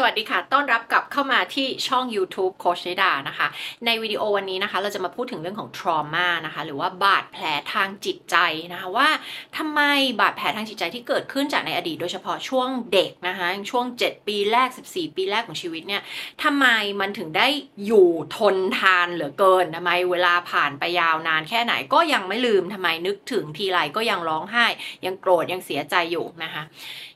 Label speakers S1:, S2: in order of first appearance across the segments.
S1: สวัสดีค่ะ ต้อนรับกลับเข้ามาที่ช่อง YouTube โคชนิดานะคะ ในวิดีโอวันนี้นะคะ เราจะมาพูดถึงเรื่องของ trauma นะคะ หรือว่าบาดแผลทางจิตใจนะคะว่าทำไมบาดแผลทางจิตใจที่เกิดขึ้นจากในอดีต โดยเฉพาะช่วงเด็กนะคะ ช่วง 7 ปีแรก 14 ปีแรกของชีวิตเนี่ยทำไมมันถึงได้อยู่ทนทานเหลือเกินทำไมเวลาผ่านไปยาวนานแค่ไหนก็ยังไม่ลืมทำไมนึกถึงทีไรก็ยังร้องไห้ ยังโกรธยังเสียใจอยู่นะคะ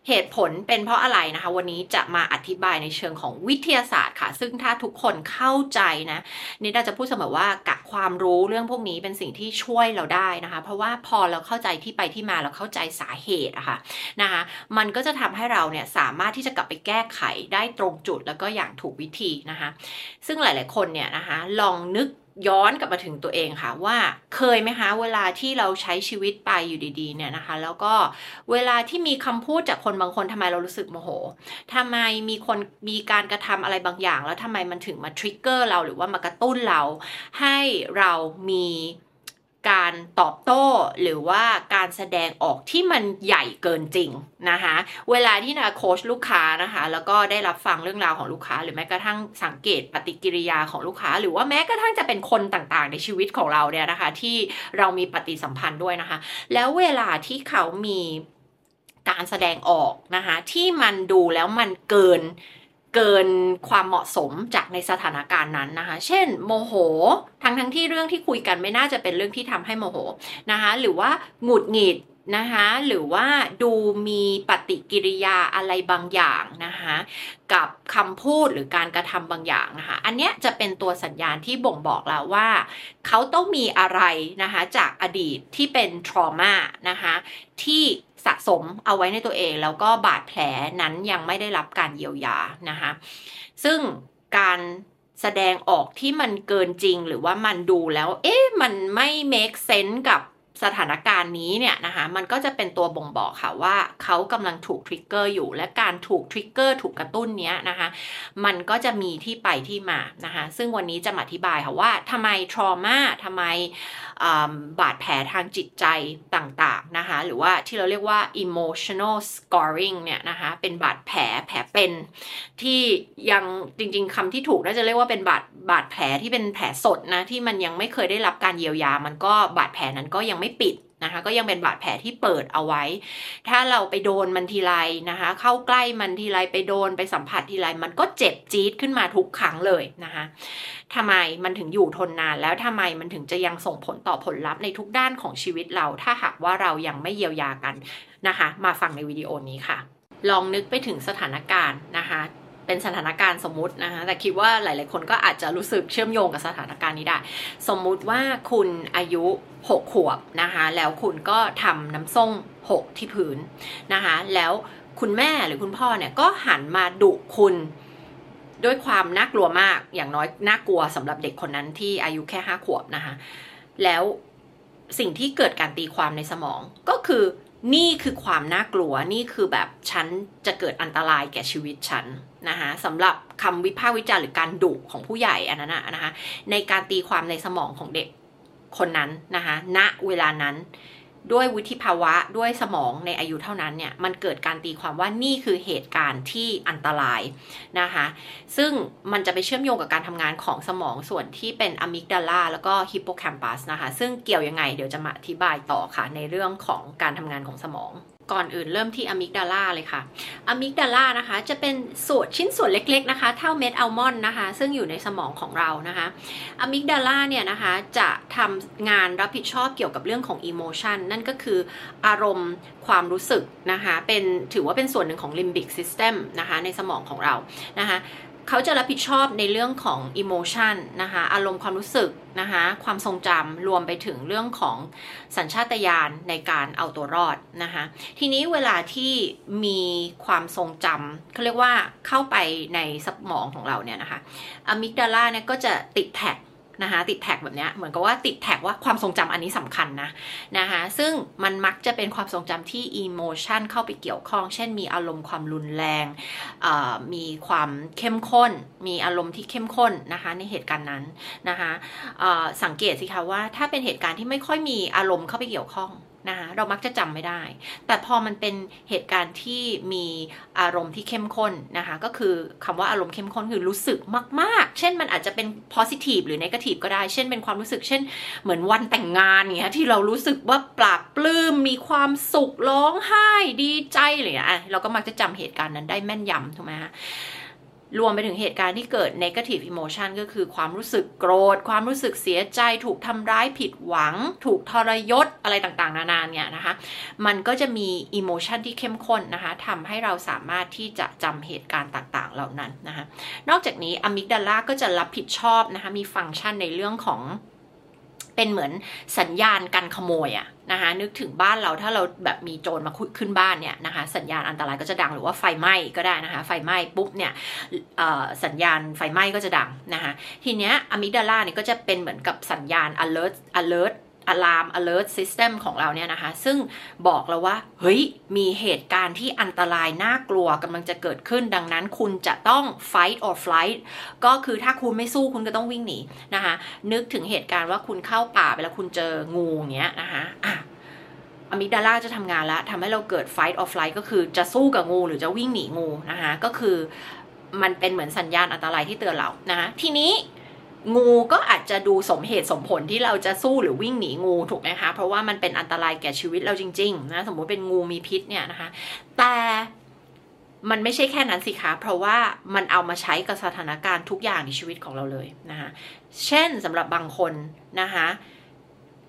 S1: เหตุผลเป็นเพราะอะไรนะคะ วันนี้จะมาอธิบายในเชิงของวิทยาศาสตร์ค่ะ ซึ่งถ้าทุกคนเข้าใจนะนิดาจะพูดเสมอว่ากะความรู้เรื่องพวกนี้เป็นสิ่งที่ช่วยเราได้นะคะ เพราะว่าพอเราเข้าใจที่ไปที่มาเราเข้าใจสาเหตุอะคะ่ะนะคะ มันก็จะทำให้เราเนี่ยสามารถที่จะกลับไปแก้ไขได้ตรงจุดแล้วก็อย่างถูกวิธีนะคะ ซึ่งหลาย ๆ คนเนี่ยนะคะลองนึก ย้อนกลับมาถึงตัวเองค่ะว่าเคยไหมคะเวลาที่เราใช้ชีวิตไปอยู่ดีๆเนี่ยนะคะ แล้วก็เวลาที่มีคำพูดจากคนบางคนทำไมเรารู้สึกโมโหทำไมมีคนมีการกระทำอะไรบางอย่าง แล้วทำไมมันถึงมาทริกเกอร์เราหรือว่ามากระตุ้นเราให้เรามี การตอบโต้หรือว่าการแสดงออกที่มันใหญ่เกินจริงนะคะเวลาที่นาโค้ชลูกค้านะคะแล้วก็ได้รับฟังเรื่องราวของลูกค้า หรือแม้กระทั่งสังเกตปฏิกิริยาของลูกค้า หรือว่าแม้กระทั่งจะเป็นคนต่างๆ ในชีวิตของเราเนี่ยนะคะ ที่เรามีปฏิสัมพันธ์ด้วยนะคะ แล้วเวลาที่เขามีการแสดงออกนะคะที่มันดูแล้วมันเกิน เกินความเหมาะสมจากในสถานการณ์นั้นนะคะ เช่น โมโห ทั้งทั้งที่เรื่องที่คุยกันไม่น่าจะเป็นเรื่องที่ทำให้โมโหนะคะ หรือว่าหงุดหงิดนะคะหรือว่าดูมีปฏิกิริยาอะไรบางอย่างนะคะกับคำพูดหรือการกระทำบางอย่างนะคะอันนี้จะเป็นตัวสัญญาณที่บ่งบอกแล้วว่า เขาต้องมีอะไรนะคะจากอดีตที่เป็นทรมานะคะที่ สะสมเอาไว้ในตัวเอง แล้วก็บาดแผลนั้นยังไม่ได้รับการเยียวยานะคะซึ่งการแสดงออกที่มันเกินจริงหรือว่ามันดูแล้ว เอ๊ะมันไม่ make sense กับ สถานการณ์นี้เนี่ยนะคะมันก็จะเป็นตัวบ่งบอกค่ะว่าเขากำลังถูก trigger อยู่ และการถูก trigger ถูกกระตุ้นเนี้ยนะคะมันก็จะมีที่ไปที่มานะคะซึ่งวันนี้จะมาอธิบายค่ะว่าทำไม trauma ทำไมบาดแผลทางจิตใจต่างๆนะคะหรือว่าที่เราเรียกว่า emotional scarring เนี่ยนะคะเป็นบาดแผลแผลเป็นที่ยังจริงๆคำที่ถูกน่าจะเรียกว่าเป็นบาดบาดแผลที่เป็นแผลสดนะที่มันยังไม่เคยได้รับการเยียวยา มันก็บาดแผลนั้นก็ยังไม่ปิดนะคะก็ยังเป็นบาดแผลที่เปิดเอาไว้ ถ้าเราไปโดนมันทีไรนะคะ เข้าใกล้มันทีไรไปโดนไปสัมผัสทีไรมันก็เจ็บจี๊ดขึ้นมาทุกครั้งเลยนะคะทำไมมันถึงอยู่ทนนาน แล้วทำไมมันถึงจะยังส่งผลต่อผลลัพธ์ในทุกด้านของชีวิตเรา ถ้าหากว่าเรายังไม่เยียวยากันนะคะ มาฟังในวิดีโอนี้ค่ะ ลองนึกไปถึงสถานการณ์นะคะ เป็นสถานการณ์สมมุตินะคะแต่คิดว่าหลาย ๆ คนก็อาจจะรู้สึกเชื่อมโยงกับสถานการณ์นี้ได้ สมมุติว่าคุณอายุ 6 ขวบนะคะแล้วคุณก็ทำน้ำส้มหกที่พื้นนะคะแล้วคุณแม่หรือคุณพ่อเนี่ยก็หันมาดุคุณด้วยความน่ากลัวมากอย่างน้อยน่ากลัวสำหรับเด็กคนนั้นที่อายุแค่ห้าขวบนะคะแล้วสิ่งที่เกิดการตีความในสมองก็คือนี่คือความน่ากลัวนี่คือแบบฉันจะเกิดอันตรายแก่ชีวิตฉัน นะคะสำหรับคำวิพากษ์วิจารณ์หรือการดุของผู้ใหญ่อันนั้นนะคะในการตีความในสมองของเด็กคนนั้นนะคะณเวลานั้นด้วยวุฒิภาวะด้วยสมองในอายุเท่านั้นเนี่ยมันเกิดการตีความว่านี่คือเหตุการณ์ที่อันตรายนะคะซึ่งมันจะไปเชื่อมโยงกับการทำงานของสมองส่วนที่เป็น amygdala แล้วก็ฮิปโปแคมปัสนะคะซึ่งเกี่ยวยังไงเดี๋ยวจะมาอธิบายต่อค่ะในเรื่องของการทำงานของสมอง ก่อนอื่นเริ่มที่ amygdala เลยค่ะ amygdala นะคะ จะเป็นส่วนชิ้นส่วนเล็กๆนะคะ เท่าเม็ดอัลมอนด์นะคะ ซึ่งอยู่ในสมองของเรานะคะ amygdala เนี่ยนะคะจะทำงานรับผิดชอบเกี่ยวกับเรื่องของ emotion นั่นก็คืออารมณ์ความรู้สึกนะคะ เป็นถือว่าเป็นส่วนหนึ่งของ limbic system นะคะในสมองของเรานะคะ เขาจะรับผิดชอบในเรื่องของ emotion นะคะอารมณ์ความรู้สึกนะคะความทรงจำรวมไปถึงเรื่องของสัญชาตญาณในการเอาตัวรอดนะคะทีนี้เวลาที่มีความทรงจำเขาเรียกว่าเข้าไปในสมองของเราเนี่ยนะคะ amygdala เนี่ยก็จะติด tag นะคะติด tag แบบนี้เหมือนกับว่าติด tag ว่าความทรงจำอันนี้สำคัญนะนะคะซึ่งมันมักจะเป็นความทรงจำที่ emotion เข้าไปเกี่ยวข้อง เช่น มีอารมณ์ความรุนแรง มีความเข้มข้น มีอารมณ์ที่เข้มข้นนะคะในเหตุการณ์นั้นนะคะสังเกตสิคะว่าถ้าเป็นเหตุการณ์ที่ไม่ค่อยมีอารมณ์เข้าไปเกี่ยวข้อง นะคะเรามักจะจำไม่ได้ แต่พอมันเป็นเหตุการณ์ที่มีอารมณ์ที่เข้มข้นนะคะ ก็คือคำว่าอารมณ์เข้มข้นคือรู้สึกมาก ๆ เช่นมันอาจจะเป็น positive หรือ negative ก็ได้ เช่นเป็นความรู้สึก เช่น เหมือนวันแต่งงานเงี้ยที่เรารู้สึกว่าปราบปลื้มมีความสุขร้องไห้ดีใจอะไรอย่างเงี้ยเราก็มักจะจำเหตุการณ์นั้นได้แม่นยำถูกไหมคะ รวมไปถึงเหตุการณ์ที่เกิด negative emotion ก็คือความรู้สึกโกรธ ความรู้สึกเสียใจ ถูกทำร้ายผิดหวัง ถูกทรยศ อะไรต่างๆ นานาเนี่ยนะคะ มันก็จะมี emotion ที่เข้มข้นนะคะทำให้เราสามารถที่จะจำเหตุการณ์ต่างๆ เหล่านั้นนะคะ นอกจากนี้อะมิกดาลาก็จะรับผิดชอบนะคะ มีฟังก์ชันในเรื่องของ เป็นเหมือนสัญญาณการขโมยอะนะคะนึกถึงบ้านเราถ้าเราแบบมีโจรมาขึ้นบ้านเนี่ยนะคะสัญญาณอันตรายก็จะดังหรือว่าไฟไหม้ก็ได้นะคะไฟไหม้ปุ๊บเนี่ยสัญญาณไฟไหม้ก็จะดังนะคะทีเนี้ยอะมิกดาลาเนี่ยก็จะเป็นเหมือนกับสัญญาณ alert alert alarm alert system ของเราเนี่ยนะคะ ซึ่งบอกเราว่า เฮ้ย มีเหตุการณ์ที่อันตรายน่ากลัวกำลังจะเกิดขึ้น ดังนั้นคุณจะต้อง fight or flight ก็คือถ้าคุณไม่สู้คุณก็ต้องวิ่งหนีนะคะ นึกถึงเหตุการณ์ว่าคุณเข้าป่าไปแล้วคุณเจองูอย่างเงี้ยนะคะอะอะมิกดาลาจะทำงานแล้วทำให้เราเกิด fight or flight ก็คือจะสู้กับงูหรือจะวิ่งหนีงูนะคะ ก็คือมันเป็นเหมือนสัญญาณอันตรายที่เตือนเรานะคะทีนี้ งูก็อาจจะดูสมเหตุสมผลที่เราจะสู้หรือวิ่งหนีงูถูกไหมคะ เพราะว่ามันเป็นอันตรายแก่ชีวิตเราจริงๆนะสมมุติเป็นงูมีพิษเนี่ยนะคะ แต่มันไม่ใช่แค่นั้นสิคะ เพราะว่ามันเอามาใช้กับสถานการณ์ทุกอย่างในชีวิตของเราเลยนะคะ เช่นสำหรับบางคนนะคะ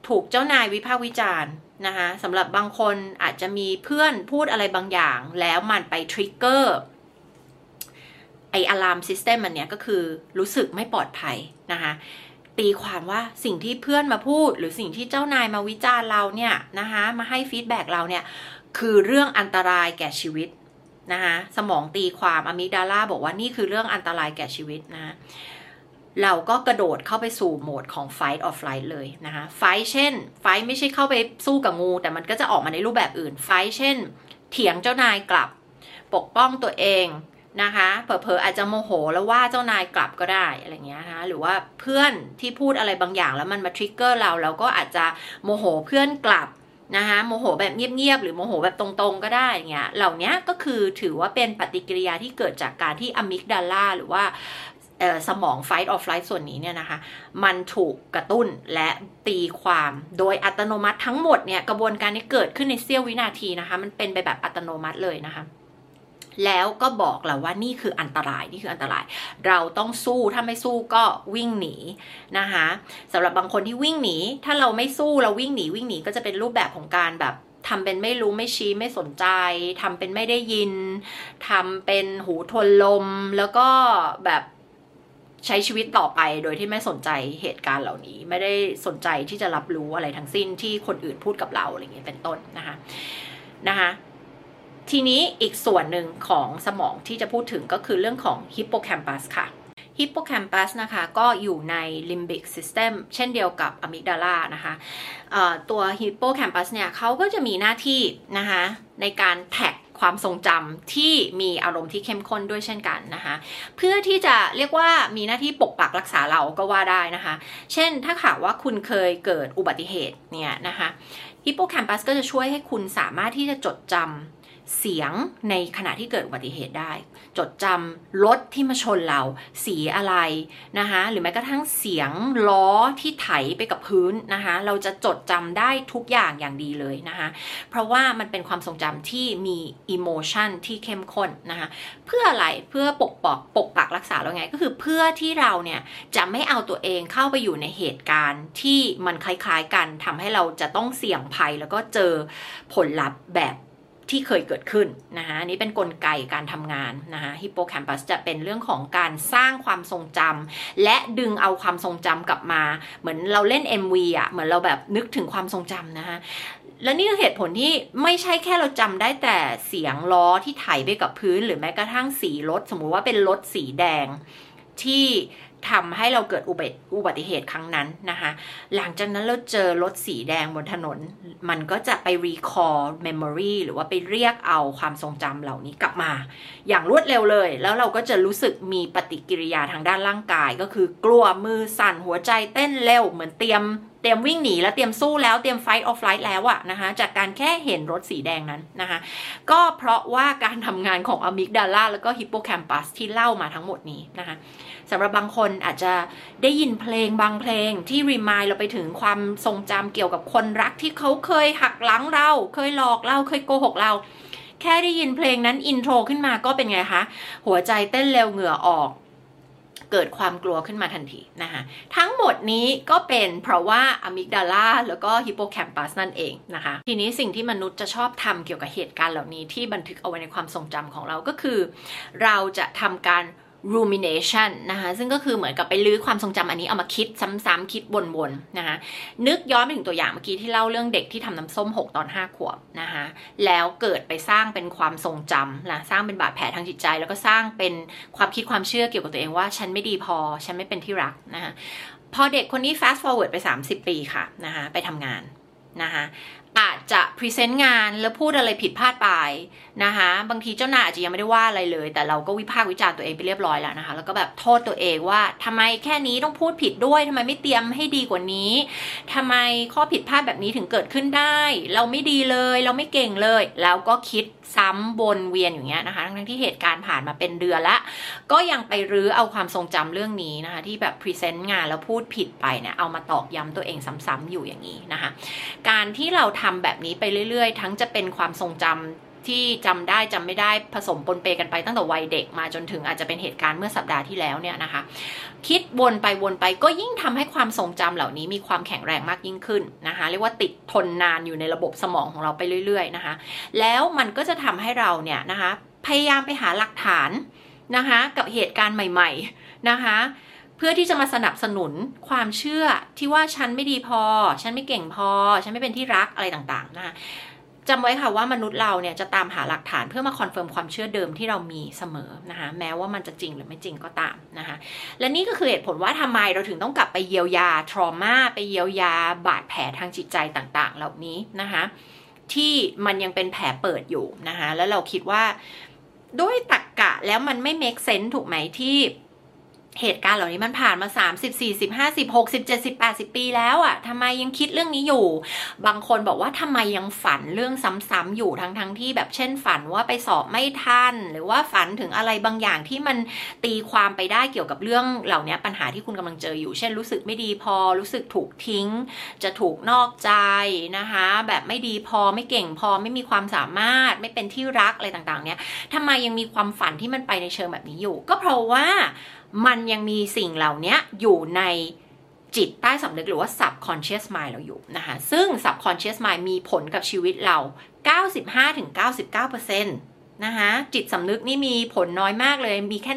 S1: ถูกเจ้านายวิพากษ์วิจารณ์นะคะสำหรับบางคนอาจจะมีเพื่อนพูดอะไรบางอย่าง แล้วมันไป trigger ไอ alarm system มันเนี้ยก็คือรู้สึกไม่ปลอดภัยนะคะ ตีความว่าสิ่งที่เพื่อนมาพูด หรือสิ่งที่เจ้านายมาวิจารณ์เราเนี่ยนะคะมาให้ feedback เราเนี่ยคือเรื่องอันตรายแก่ชีวิตนะคะสมองตีความ amygdala บอกว่านี่คือเรื่องอันตรายแก่ชีวิตนะเราก็กระโดดเข้าไปสู่โหมดของ fight or flight เลยนะคะ fight เช่น fight ไม่ใช่เข้าไปสู้กับงู แต่มันก็จะออกมาในรูปแบบอื่น fight เช่น เถียงเจ้านายกลับ ปกป้องตัวเอง นะคะเผลอๆอาจจะโมโหแล้วว่าเจ้านายกลับก็ได้อะไรเงี้ยนะคะหรือว่าเพื่อนที่พูดอะไรบางอย่างแล้วมันมาทริกเกอร์เราเราก็อาจจะโมโหเพื่อนกลับนะคะโมโหแบบเงียบๆหรือโมโหแบบตรงๆก็ได้เงี้ยเหล่านี้ก็คือถือว่าเป็นปฏิกิริยาที่เกิดจากการที่อะมิกดาลาหรือว่าสมอง fight or flight ส่วนนี้เนี่ยนะคะ มันถูกกระตุ้นและตีความโดยอัตโนมัติทั้งหมดเนี่ยกระบวนการนี้เกิดขึ้นในเสี้ยววินาทีนะคะ มันเป็นไปแบบอัตโนมัติเลยนะคะ แล้วก็บอกเราว่านี่คืออันตรายนี่คืออันตราย เราต้องสู้ถ้าไม่สู้ก็วิ่งหนีนะคะสำหรับบางคนที่วิ่งหนี ถ้าเราไม่สู้เราวิ่งหนีวิ่งหนีก็จะเป็นรูปแบบของการแบบทำเป็นไม่รู้ไม่ชี้ไม่สนใจทำเป็นไม่ได้ยินทำเป็นหูทนลม แล้วก็แบบใช้ชีวิตต่อไปโดยที่ไม่สนใจเหตุการณ์เหล่านี้ ไม่ได้สนใจที่จะรับรู้อะไรทั้งสิ้นที่คนอื่นพูดกับเราอะไรเงี้ยเป็นต้นนะคะนะคะ ทีนี้อีกส่วนหนึ่งของสมองที่จะพูดถึงก็คือเรื่องของฮิปโปแคมปัสค่ะฮิปโปแคมปัสนะคะก็อยู่ใน limbic system เช่นเดียวกับ amygdala นะคะตัวฮิปโปแคมปัสเนี่ยเขาก็จะมีหน้าที่นะคะในการแท็กความทรงจำที่มีอารมณ์ที่เข้มข้นด้วยเช่นกันนะคะเพื่อที่จะเรียกว่ามีหน้าที่ปกปักรักษาเราก็ว่าได้นะคะ เช่นถ้าข่าวว่าคุณเคยเกิดอุบัติเหตุเนี่ยนะคะฮิปโปแคมปัสก็จะช่วยให้คุณสามารถที่จะจดจำ เสียงในขณะที่เกิดอุบัติเหตุได้ จดจำรถที่มาชนเรา สีอะไรนะคะหรือแม้กระทั่งเสียงล้อที่ไถไปกับพื้นนะคะเราจะจดจำได้ทุกอย่างอย่างดีเลยนะคะเพราะว่ามันเป็นความทรงจำที่มีอิโมชันที่เข้มข้นนะคะเพื่ออะไรเพื่อปกปอกปกปักรักษาเราไงก็คือเพื่อที่เราเนี่ยจะไม่เอาตัวเองเข้าไปอยู่ในเหตุการณ์ที่มันคล้ายๆกันทำให้เราจะต้องเสี่ยงภัยแล้วก็เจอผลลัพธ์แบบ ที่เคยเกิดขึ้นนะคะนี้เป็นนกลไกการทำงานนะคะฮิปโปแคมปัสจะเป็นเรื่องของการสร้างความทรงจำและดึงเอาความทรงจำกลับมา เหมือนเราเล่น MV อะเหมือนเราแบบนึกถึงความทรงจำนะคะและนี่คือเหตุผลที่ไม่ใช่แค่เราจำได้แต่เสียงล้อที่ไถไปกับพื้น หรือแม้กระทั่งสีรถ สมมุติว่าเป็นรถสีแดงที่ ทำให้เราเกิดอุบัติเหตุครั้งนั้นนะคะ หลังจากนั้นเราเจอรถสีแดงบนถนน มันก็จะไป recall memory หรือว่าไปเรียกเอาความทรงจำเหล่านี้กลับมา อย่างรวดเร็วเลย แล้วเราก็จะรู้สึกมีปฏิกิริยาทางด้านร่างกาย ก็คือกลัวมือสั่นหัวใจเต้นเร็วเหมือนเตรียม เตรียมวิ่งหนีแล้วเตรียมสู้แล้วเตรียม fight or flight แล้วอะนะคะจากการแค่เห็นรถสีแดงนั้นนะคะก็เพราะว่าการทำงานของอะมิกดาลาแล้วก็ฮิปโปแคมปัสที่เล่ามาทั้งหมดนี้นะคะสำหรับบางคนอาจจะได้ยินเพลงบางเพลงที่รีมายเราไปถึงความทรงจำเกี่ยวกับคนรักที่เขาเคยหักหลังเรา เคยหลอกเราเคยโกหกเรา แค่ได้ยินเพลงนั้นอินโทรขึ้นมาก็เป็นไงคะ หัวใจเต้นเร็วเหงื่อออก เกิดความกลัวขึ้นมาทันทีนะคะทั้งหมดนี้ก็เป็นเพราะว่าอะมิกดาลาแล้วก็ฮิปโปแคมปัสนั่นเองนะคะทีนี้สิ่งที่มนุษย์จะชอบทำเกี่ยวกับเหตุการณ์เหล่านี้ที่บันทึกเอาไว้ในความทรงจำของเราก็คือ เราจะทำการ rumination นะคะซึ่งก็คือเหมือนกับไปลื้อความทรงจำอันนี้เอามาคิดซ้ำๆคิดวนๆนะคะนึกย้อนไปถึงตัวอย่างเมื่อกี้ที่เล่าเรื่องเด็กที่ทำน้ำส้ม หกตอน 5 ขวบนะคะแล้วเกิดไปสร้างเป็นความทรงจำนะสร้างเป็นบาดแผลทางจิตใจ แล้วก็สร้างเป็นความคิดความเชื่อเกี่ยวกับตัวเองว่า ฉันไม่ดีพอ ฉันไม่เป็นที่รักนะคะพอเด็กคนนี้ fast forward ไป 30 ปีค่ะนะคะไปทำงานนะคะ อาจจะ present งานแล้วพูดอะไรผิดพลาดไปนะคะบางทีเจ้านายอาจจะยังไม่ได้ว่าอะไรเลย แต่เราก็วิพากษ์วิจารณ์ตัวเองไปเรียบร้อยแล้วนะคะ แล้วก็แบบโทษตัวเองว่าทำไมแค่นี้ต้องพูดผิดด้วยทำไมไม่เตรียมให้ดีกว่านี้ทำไมข้อผิดพลาดแบบนี้ถึงเกิดขึ้นได้ เราไม่ดีเลย เราไม่เก่งเลย แล้วก็คิดซ้ำวนเวียนอย่างเงี้ยนะคะ ทั้งที่เหตุการณ์ผ่านมาเป็นเดือนละ ก็ยังไปรื้อเอาความทรงจำเรื่องนี้นะคะ ที่แบบพรีเซนต์งานแล้วพูดผิดไปเนี่ยเอามาตอกย้ำตัวเองซ้ำๆอยู่อย่างนี้นะคะ การที่เราทำแบบนี้ไปเรื่อยๆ ทั้งจะเป็นความทรงจำที่จำได้จำไม่ได้ผสมปนเปกันไปตั้งแต่วัยเด็กมาจนถึงอาจจะเป็นเหตุการณ์เมื่อสัปดาห์ที่แล้วเนี่ยนะคะ คิดวนไปวนไปก็ยิ่งทำให้ความทรงจำเหล่านี้มีความแข็งแรงมากยิ่งขึ้นนะคะเรียกว่าติดทนนานอยู่ในระบบสมองของเราไปเรื่อย ๆนะคะ แล้วมันก็จะทำให้เราเนี่ยนะคะพยายามไปหาหลักฐานนะคะกับเหตุการณ์ใหม่ ๆนะคะ เพื่อที่จะมาสนับสนุนความเชื่อที่ว่าฉันไม่ดีพอ ฉันไม่เก่งพอ ฉันไม่เป็นที่รักอะไรต่างๆนะคะจำไว้ค่ะว่ามนุษย์เราเนี่ยจะตามหาหลักฐานเพื่อมา confirm ความเชื่อเดิมที่เรามีเสมอนะคะแม้ว่ามันจะจริงหรือไม่จริงก็ตามนะคะและนี่ก็คือเหตุผลว่าทำไมเราถึงต้องกลับไปเยียวยาทรมาไปเยียวยาบาดแผลทางจิตใจต่างๆ เหล่านี้นะคะที่มันยังเป็นแผลเปิดอยู่นะคะแล้วเราคิดว่าด้วยตรกกะแล้วมันไม่ make sense ถูกไหมที่ เหตุการณ์เหล่านี้มันผ่านมา 30 40 50 60 70 80 ปีแล้วอะ่ะทำไมยังคิดเรื่องนี้อยู่ บางคนบอกว่าทำไมยังฝันเรื่องซ้ำๆอยู่ทั้งๆทที่แบบเช่นฝันว่าไปสอบไม่ทัน หรือว่าฝันถึงอะไรบางอย่างที่มันตีความไปได้เกี่ยวกับเรื่องเหล่านี้ปัญหาที่คุณกำลังเจออยู่ เช่นรู้สึกไม่ดีพอ รู้สึกถูกทิ้ง จะถูกนอกใจนะคะ แบบไม่ดีพอไม่เก่งพอไม่มีความสามารถไม่เป็นที่รักอะไรต่างๆ เนี่ยทำไมยังมีความฝันที่มันไปในเชิงแบบนี้อยู่ ก็เพราะว่า มันยังมีสิ่งเหล่านี้อยู่ในจิตใต้สำนึกหรือว่า subconscious mind เราอยู่นะคะ ซึ่ง subconscious mind มีผลกับชีวิตเรา 95-99% นะคะจิตสำนึกนี่มีผลน้อยมากเลยมีแค่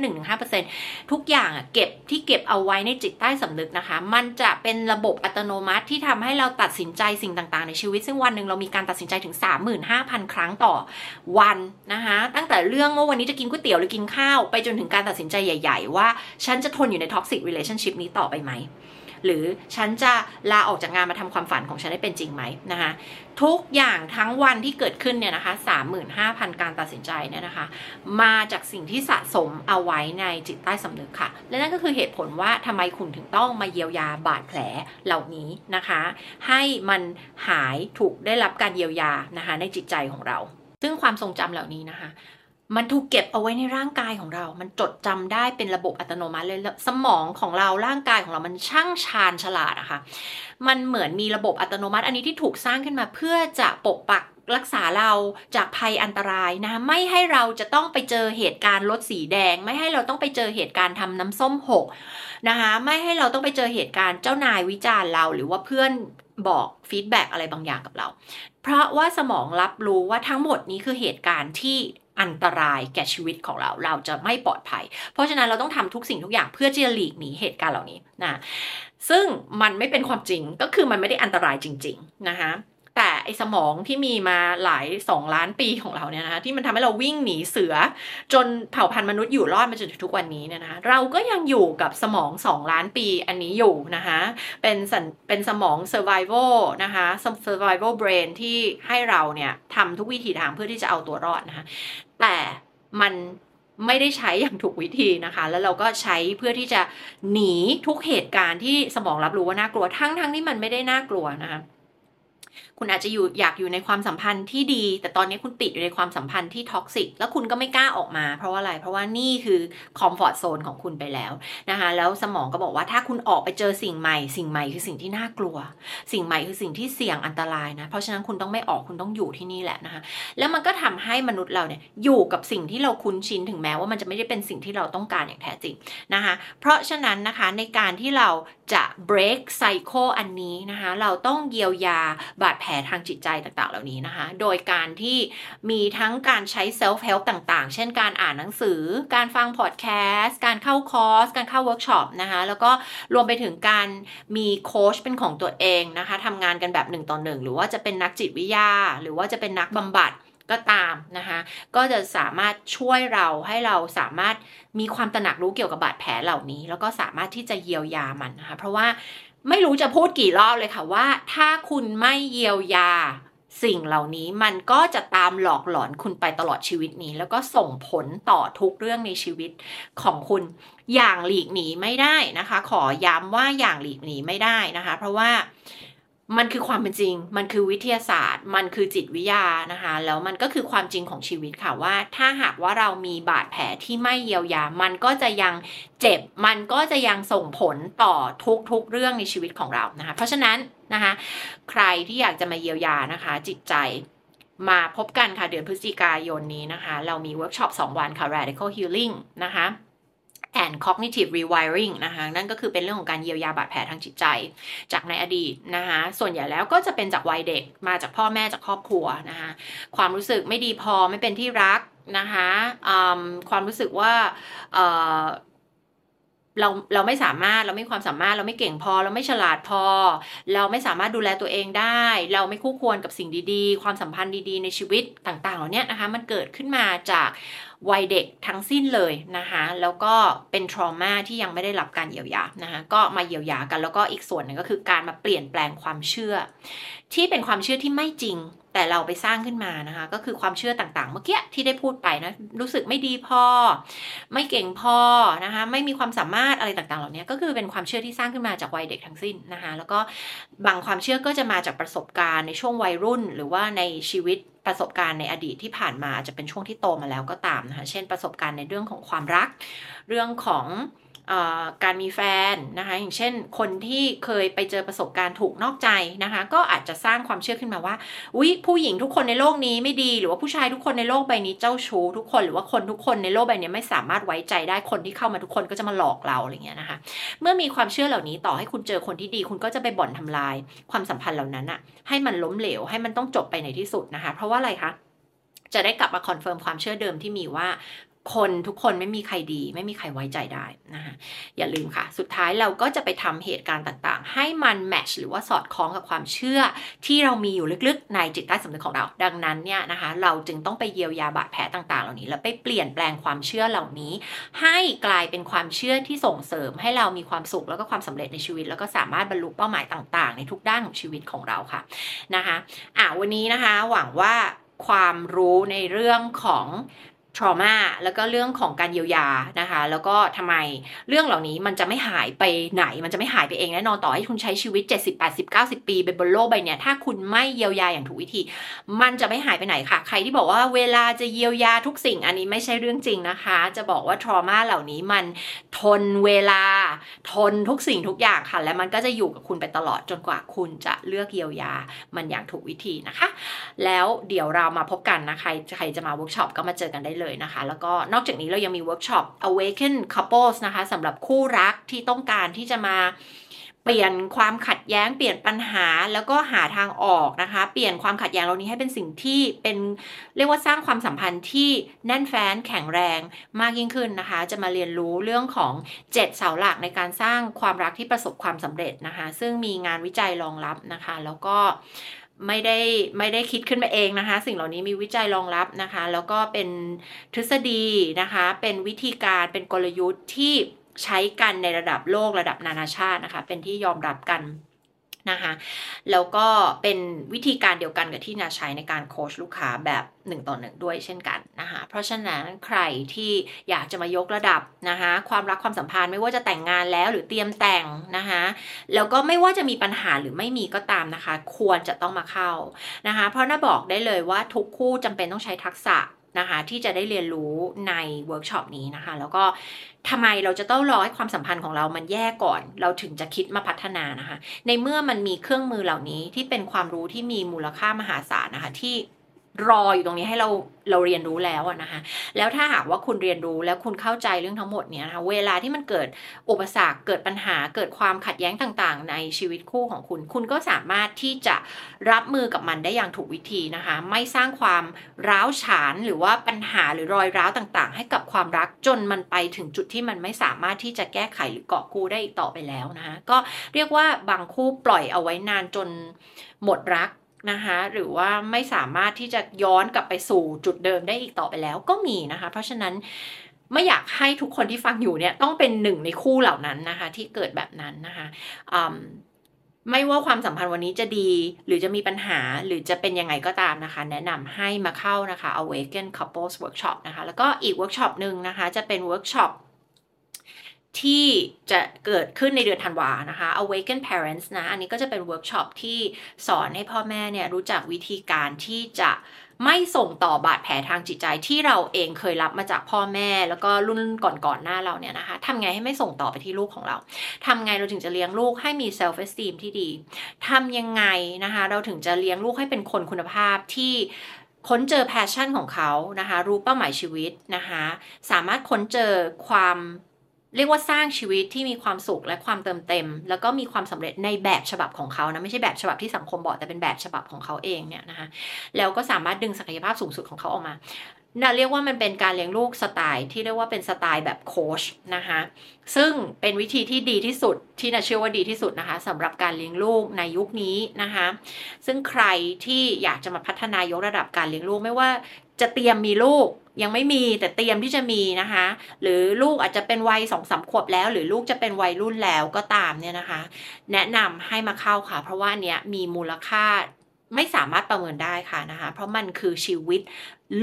S1: 1-5%ทุกอย่างอะเก็บที่เก็บเอาไว้ในจิตใต้สำนึกนะคะ มันจะเป็นระบบอัตโนมัติที่ทำให้เราตัดสินใจสิ่งต่างๆ ในชีวิต ซึ่งวันหนึ่งเรามีการตัดสินใจถึง 35,000 ครั้งต่อวันนะคะตั้งแต่เรื่องว่าวันนี้จะกินก๋วยเตี๋ยวหรือกินข้าว ไปจนถึงการตัดสินใจใหญ่ ๆ ว่า ฉันจะทนอยู่ใน toxic relationship นี้ต่อไปไหม หรือฉันจะลาออกจากงานมาทำความฝันของฉันได้เป็นจริงไหมนะคะทุกอย่างทั้งวันที่เกิดขึ้นเนี่ยนะคะ35,000 การตัดสินใจเนี่ยนะคะ มาจากสิ่งที่สะสมเอาไว้ในจิตใต้สำนึกค่ะ และนั่นก็คือเหตุผลว่าทำไมคุณถึงต้องมาเยียวยาบาดแผลเหล่านี้นะคะ ให้มันหายถูกได้รับการเยียวยานะคะในจิตใจของเรา ซึ่งความทรงจำเหล่านี้นะคะ มันถูกเก็บเอาไว้ในร่างกายของเรา มันจดจำได้เป็นระบบอัตโนมัติเลย สมองของเรา ร่างกายของเรา มันช่างชาญฉลาดอะคะ มันเหมือนมีระบบอัตโนมัติ อันนี้ที่ถูกสร้างขึ้นมาเพื่อจะปกปักรักษาเราจากภัยอันตรายนะ ไม่ให้เราจะต้องไปเจอเหตุการณ์รถสีแดง ไม่ให้เราต้องไปเจอเหตุการณ์ทำน้ำส้มหกนะคะ ไม่ให้เราต้องไปเจอเหตุการณ์เจ้านายวิจารณ์เรา หรือว่าเพื่อนบอก feedback อะไรบางอย่างกับเรา เพราะว่าสมองรับรู้ว่าทั้งหมดนี้คือเหตุการณ์ที่อันตรายแก่ชีวิตของเรา เราจะไม่ปลอดภัย เพราะฉะนั้นเราต้องทำทุกสิ่งทุกอย่างเพื่อที่จะหลีกหนีเหตุการณ์เหล่านี้นะ ซึ่งมันไม่เป็นความจริงก็คือมันไม่ได้อันตรายจริง ๆ นะคะ ไอสมองที่มีมาหลายสองล้านปีของเราเนี่ยนะที่มันทำให้เราวิ่งหนีเสือ จนเผ่าพันธุ์มนุษย์อยู่รอดมาจนถึงทุกวันนี้เนี่ยนะเราก็ยังอยู่กับสมองสองล้านปีอันนี้อยู่นะคะเป็นเป็นสมอง survival นะคะ survival brain ที่ให้เราเนี่ยทำทุกวิธีทางเพื่อที่จะเอาตัวรอดนะคะแต่มันไม่ได้ใช้อย่างถูกวิธีนะคะ แล้วเราก็ใช้เพื่อที่จะหนีทุกเหตุการณ์ที่สมองรับรู้ว่าน่ากลัว ทั้งทั้งที่มันไม่ได้น่ากลัวนะคะ คุณอาจจะอยู่อยากอยู่ในความสัมพันธ์ที่ดี แต่ตอนนี้คุณติดอยู่ในความสัมพันธ์ที่ toxic แล้วคุณก็ไม่กล้าออกมา เพราะว่าอะไร เพราะว่านี่คือ comfort zone ของคุณไปแล้วนะคะแล้วสมองก็บอกว่าถ้าคุณออกไปเจอสิ่งใหม่ สิ่งใหม่คือสิ่งที่น่ากลัว สิ่งใหม่คือสิ่งที่เสี่ยงอันตรายนะเพราะฉะนั้นคุณต้องไม่ออกคุณต้องอยู่ที่นี่แหละนะคะแล้วมันก็ทำให้มนุษย์เราเนี่ยอยู่กับสิ่งที่เราคุ้นชินถึงแม้ว่ามันจะไม่ได้เป็นสิ่งที่เราต้องการอย่างแท้จริงนะคะเพราะฉะนั้นนะคะในการที่เรา จะ break cycle อันนี้นะคะ เราต้องเยียวยาบาดแผลทางจิตใจต่างๆ เหล่านี้นะคะ โดยการที่มีทั้งการใช้ self help ต่างๆ เช่นการอ่านหนังสือ การฟังพอดแคสต์การเข้าคอร์ส การเข้าเวิร์กช็อปนะคะ แล้วก็รวมไปถึงการมีโค้ชเป็นของตัวเองนะคะทำงานกันแบบหนึ่งต่อหนึ่งหรือว่าจะเป็นนักจิตวิทยา หรือว่าจะเป็นนักบำบัด ก็ตามนะคะก็จะสามารถช่วยเราให้เราสามารถมีความตระหนักรู้เกี่ยวกับบาดแผลเหล่านี้ แล้วก็สามารถที่จะเยียวยามันนะคะเพราะว่าไม่รู้จะพูดกี่รอบเลยค่ะว่า ถ้าคุณไม่เยียวยาสิ่งเหล่านี้มันก็จะตามหลอกหลอนคุณไปตลอดชีวิตนี้ แล้วก็ส่งผลต่อทุกเรื่องในชีวิตของคุณอย่างหลีกหนีไม่ได้นะคะ ขอย้ำว่าอย่างหลีกหนีไม่ได้นะคะ เพราะว่า มันคือความเป็นจริง มันคือวิทยาศาสตร์ มันคือจิตวิทยานะคะ แล้วมันก็คือความจริงของชีวิตค่ะว่า ถ้าหากว่าเรามีบาดแผลที่ไม่เยียวยา มันก็จะยังเจ็บ มันก็จะยังส่งผลต่อทุกๆเรื่องในชีวิตของเรานะคะ เพราะฉะนั้นนะคะ ใครที่อยากจะมาเยียวยานะคะ จิตใจมาพบกันค่ะเดือนพฤศจิกายนนี้นะคะ เรามีเวิร์กช็อป2วันค่ะ radical healing นะคะ and cognitive rewiring นะคะนั่นก็คือเป็นเรื่องของการเยียวยาบาดแผลทางจิตใจ จากในอดีตนะคะส่วนใหญ่แล้วก็จะเป็นจากวัยเด็กมาจากพ่อแม่จากครอบครัวนะคะความรู้สึกไม่ดีพอไม่เป็นที่รักนะคะความรู้สึกว่าเราเราไม่สามารถเราไม่ความสามารถเราไม่เก่งพอ เราไม่ฉลาดพอ เราไม่สามารถดูแลตัวเองได้ เราไม่คู่ควรกับสิ่งดีๆ ความสัมพันธ์ดีๆ ในชีวิตต่างๆเหล่านี้นะคะมันเกิดขึ้นมาจาก วัยเด็กทั้งสิ้นเลยนะคะแล้วก็เป็นทรมาที่ยังไม่ได้รับการเยียวยานะคะก็มาเยียวยากันแล้วก็อีกส่วนหนึ่งก็คือการมาเปลี่ยนแปลงความเชื่อ ที่เป็นความเชื่อที่ไม่จริง แต่เราไปสร้างขึ้นมานะคะ ก็คือความเชื่อต่างๆ เมื่อกี้ที่ได้พูดไปนะรู้สึกไม่ดีพอ ไม่เก่งพอนะคะ ไม่มีความสามารถอะไรต่างๆ เหล่านี้ก็คือเป็นความเชื่อที่สร้างขึ้นมาจากวัยเด็กทั้งสิ้นนะคะ แล้วก็บางความเชื่อก็จะมาจากประสบการณ์ในช่วงวัยรุ่น หรือว่าในชีวิตประสบการณ์ในอดีตที่ผ่านมาจะเป็นช่วงที่โตมาแล้วก็ตามนะคะ เช่นประสบการณ์ในเรื่องของความรัก เรื่องของ การมีแฟนนะคะอย่างเช่นคนที่เคยไปเจอประสบการณ์ถูกนอกใจนะคะ ก็อาจจะสร้างความเชื่อขึ้นมาว่าอุ้ยผู้หญิงทุกคนในโลกนี้ไม่ดีหรือว่าผู้ชายทุกคนในโลกใบนี้เจ้าชู้ทุกคนหรือว่าคนทุกคนในโลกใบนี้ไม่สามารถไว้ใจได้คนที่เข้ามาทุกคนก็จะมาหลอกเราอะไรเงี้ยนะคะ เมื่อมีความเชื่อเหล่านี้ต่อให้คุณเจอคนที่ดี คุณก็จะไปบ่อนทำลาย ความสัมพันธ์เหล่านั้นอะให้มันล้มเหลวให้มันต้องจบไปในที่สุดนะคะ เพราะว่าอะไรคะจะได้กลับมา confirm ความเชื่อเดิมที่มีว่า คนทุกคนไม่มีใครดี ไม่มีใครไว้ใจได้นะคะอย่าลืมค่ะ สุดท้ายเราก็จะไปทำเหตุการณ์ต่างๆ ให้มัน match หรือว่าสอดคล้องกับความเชื่อที่เรามีอยู่ลึกๆ ในจิตใต้สำนึกของเรา ดังนั้นเนี่ยนะคะเราจึงต้องไปเยียวยาบาดแผลต่างๆ เหล่านี้ แล้วไปเปลี่ยนแปลงความเชื่อเหล่านี้ ให้กลายเป็นความเชื่อที่ส่งเสริมให้เรามีความสุขแล้วก็ความสำเร็จในชีวิต แล้วก็สามารถบรรลุเป้าหมายต่าง ๆ ในทุกด้านของชีวิตของเราค่ะนะคะอะวันนี้นะคะหวังว่าความรู้ในเรื่องของ trauma แล้วก็เรื่องของการเยียวยานะคะ แล้วก็ทำไมเรื่องเหล่านี้มันจะไม่หายไปไหน มันจะไม่หายไปเองแน่นอนต่อให้คุณใช้ชีวิต 70 80 90 ปีไปบนโลกใบนี้ถ้าคุณไม่เยียวยาอย่างถูกวิธี มันจะไม่หายไปไหนค่ะ ใครที่บอกว่าเวลาจะเยียวยาทุกสิ่งอันนี้ไม่ใช่เรื่องจริงนะคะ จะบอกว่า trauma เหล่านี้มันทนเวลาทนทุกสิ่งทุกอย่างค่ะ และมันก็จะอยู่กับคุณไปตลอดจนกว่าคุณจะเลือกเยียวยามันอย่างถูกวิธีนะคะ แล้วเดี๋ยวเรามาพบกันนะคะใครจะมาเวิร์กช็อปก็มาเจอกันได้เลยนะคะ แล้วก็นอกจากนี้เรายังมีเวิร์กช็อป awaken couples นะคะสำหรับคู่รักที่ต้องการที่จะมาเปลี่ยนความขัดแย้งเปลี่ยนปัญหาแล้วก็หาทางออกนะคะ เปลี่ยนความขัดแย้งเหล่านี้ให้เป็นสิ่งที่เป็นเรียกว่าสร้างความสัมพันธ์ที่แน่นแฟ้นแข็งแรงมากยิ่งขึ้นนะคะ จะมาเรียนรู้เรื่องของ 7 เสาหลักในการสร้างความรักที่ประสบความสำเร็จนะคะ ซึ่งมีงานวิจัยรองรับนะคะ แล้วก็ ไม่ได้ไม่ได้คิดขึ้นมาเองนะคะ สิ่งเหล่านี้มีวิจัยรองรับนะคะ แล้วก็เป็นทฤษฎีนะคะ เป็นวิธีการเป็นกลยุทธ์ที่ใช้กันในระดับโลกระดับนานาชาตินะคะ เป็นที่ยอมรับกัน นะคะแล้วก็เป็นวิธีการเดียวกันกับที่นาใช้ในการโค้ชลูกค้าแบบ1ต่อ1ด้วยเช่นกันนะคะเพราะฉะนั้นใครที่อยากจะมายกระดับนะคะความรักความสัมพันธ์ไม่ว่าจะแต่งงานแล้วหรือเตรียมแต่งนะคะแล้วก็ไม่ว่าจะมีปัญหาหรือไม่มีก็ตามนะคะ ควรจะต้องมาเข้านะคะเพราะน่าบอกได้เลยว่าทุกคู่จำเป็นต้องใช้ทักษะ นะคะที่จะได้เรียนรู้ในเวิร์กช็อปนี้นะคะ แล้วก็ทำไมเราจะต้องรอให้ความสัมพันธ์ของเรามันแย่ก่อน เราถึงจะคิดมาพัฒนานะคะ ในเมื่อมันมีเครื่องมือเหล่านี้ที่เป็นความรู้ที่มีมูลค่ามหาศาลนะคะที่ รออยู่ตรงนี้ให้เราเราเรียนรู้แล้วนะคะแล้วถ้าหากว่าคุณเรียนรู้แล้วคุณเข้าใจเรื่องทั้งหมดเนี่ยนะคะเวลาที่มันเกิดอุปสรรคเกิดปัญหาเกิดความขัดแย้งต่างๆ ในชีวิตคู่ของคุณ คุณก็สามารถที่จะรับมือกับมันได้อย่างถูกวิธีนะคะ ไม่สร้างความร้าวฉานหรือว่าปัญหาหรือรอยร้าวต่างๆ ให้กับความรักจนมันไปถึงจุดที่มันไม่สามารถที่จะแก้ไขหรือเกาะกู้ได้อีกต่อไปแล้วนะคะก็เรียกว่าบางคู่ปล่อยเอาไว้นานจนหมดรัก นะคะหรือว่าไม่สามารถที่จะย้อนกลับไปสู่จุดเดิมได้อีกต่อไปแล้วก็มีนะคะ เพราะฉะนั้นไม่อยากให้ทุกคนที่ฟังอยู่เนี่ยต้องเป็นหนึ่งในคู่เหล่านั้นนะคะที่เกิดแบบนั้นนะคะไม่ว่าความสัมพันธ์วันนี้จะดี หรือจะมีปัญหาหรือจะเป็นยังไงก็ตามนะคะ แนะนำให้มาเข้านะคะ Awaken Couples Workshop นะคะ แล้วก็อีกเวิร์กช็อปหนึ่งนะคะ จะเป็นเวิร์กช็อป ที่จะเกิดขึ้นในเดือนธันวานะคะ Awaken Parents นะ อันนี้ก็จะเป็นเวิร์กช็อปที่สอนให้พ่อแม่เนี่ยรู้จักวิธีการที่จะไม่ส่งต่อบาดแผลทางจิตใจที่เราเองเคยรับมาจากพ่อแม่ แล้วก็รุ่นก่อนๆหน้าเราเนี่ยนะคะทำไงให้ไม่ส่งต่อไปที่ลูกของเราทำไงเราถึงจะเลี้ยงลูกให้มี self esteem ที่ดีทำยังไงนะคะ เราถึงจะเลี้ยงลูกให้เป็นคนคุณภาพที่ค้นเจอแพชชั่นของเขานะคะ รู้เป้าหมายชีวิตนะคะ สามารถค้นเจอความ เรียกว่าสร้างชีวิตที่มีความสุขและความเติมเต็ม แล้วก็มีความสำเร็จในแบบฉบับของเขานะไม่ใช่แบบฉบับที่สังคมบอกแต่เป็นแบบฉบับของเขาเองเนี่ยนะคะแล้วก็สามารถดึงศักยภาพสูงสุดของเขาออกมาน่าเรียกว่ามันเป็นการเลี้ยงลูกสไตล์ที่เรียกว่าเป็นสไตล์แบบโค้ชนะคะซึ่งเป็นวิธีที่ดีที่สุดที่น่าเชื่อว่าดีที่สุดนะคะสำหรับการเลี้ยงลูกในยุคนี้นะคะซึ่งใครที่อยากจะมาพัฒนายกระดับการเลี้ยงลูกไม่ว่าจะเตรียมมีลูก ยังไม่มีแต่เตรียมที่จะมีนะคะ หรือลูกอาจจะเป็นวัยสองสามขวบแล้ว หรือลูกจะเป็นวัยรุ่นแล้วก็ตามเนี่ยนะคะ แนะนำให้มาเข้าค่ะ เพราะว่าเนี้ยมีมูลค่าไม่สามารถประเมินได้ค่ะนะคะ เพราะมันคือชีวิต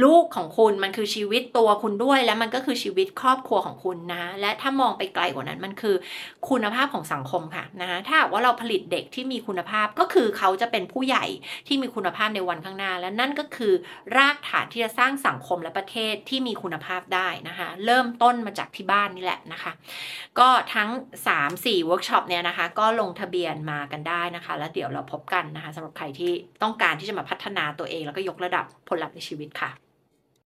S1: ลูกของคุณมันคือชีวิตตัวคุณด้วย และมันก็คือชีวิตครอบครัวของคุณนะ และถ้ามองไปไกลกว่านั้นมันคือคุณภาพของสังคมค่ะนะคะถ้าว่าเราผลิตเด็กที่มีคุณภาพก็คือเขาจะเป็นผู้ใหญ่ที่มีคุณภาพในวันข้างหน้า และนั่นก็คือรากฐานที่จะสร้างสังคมและประเทศที่มีคุณภาพได้นะคะ เริ่มต้นมาจากที่บ้านนี่แหละนะคะ ก็ทั้ง 3-4เวิร์กช็อปเนี่ยนะคะ ก็ลงทะเบียนมากันได้นะคะ แล้วเดี๋ยวเราพบกันนะคะสำหรับใครที่ต้องการที่จะมาพัฒนาตัวเอง แล้วก็ยกระดับผลลัพธ์ในชีวิตค่ะ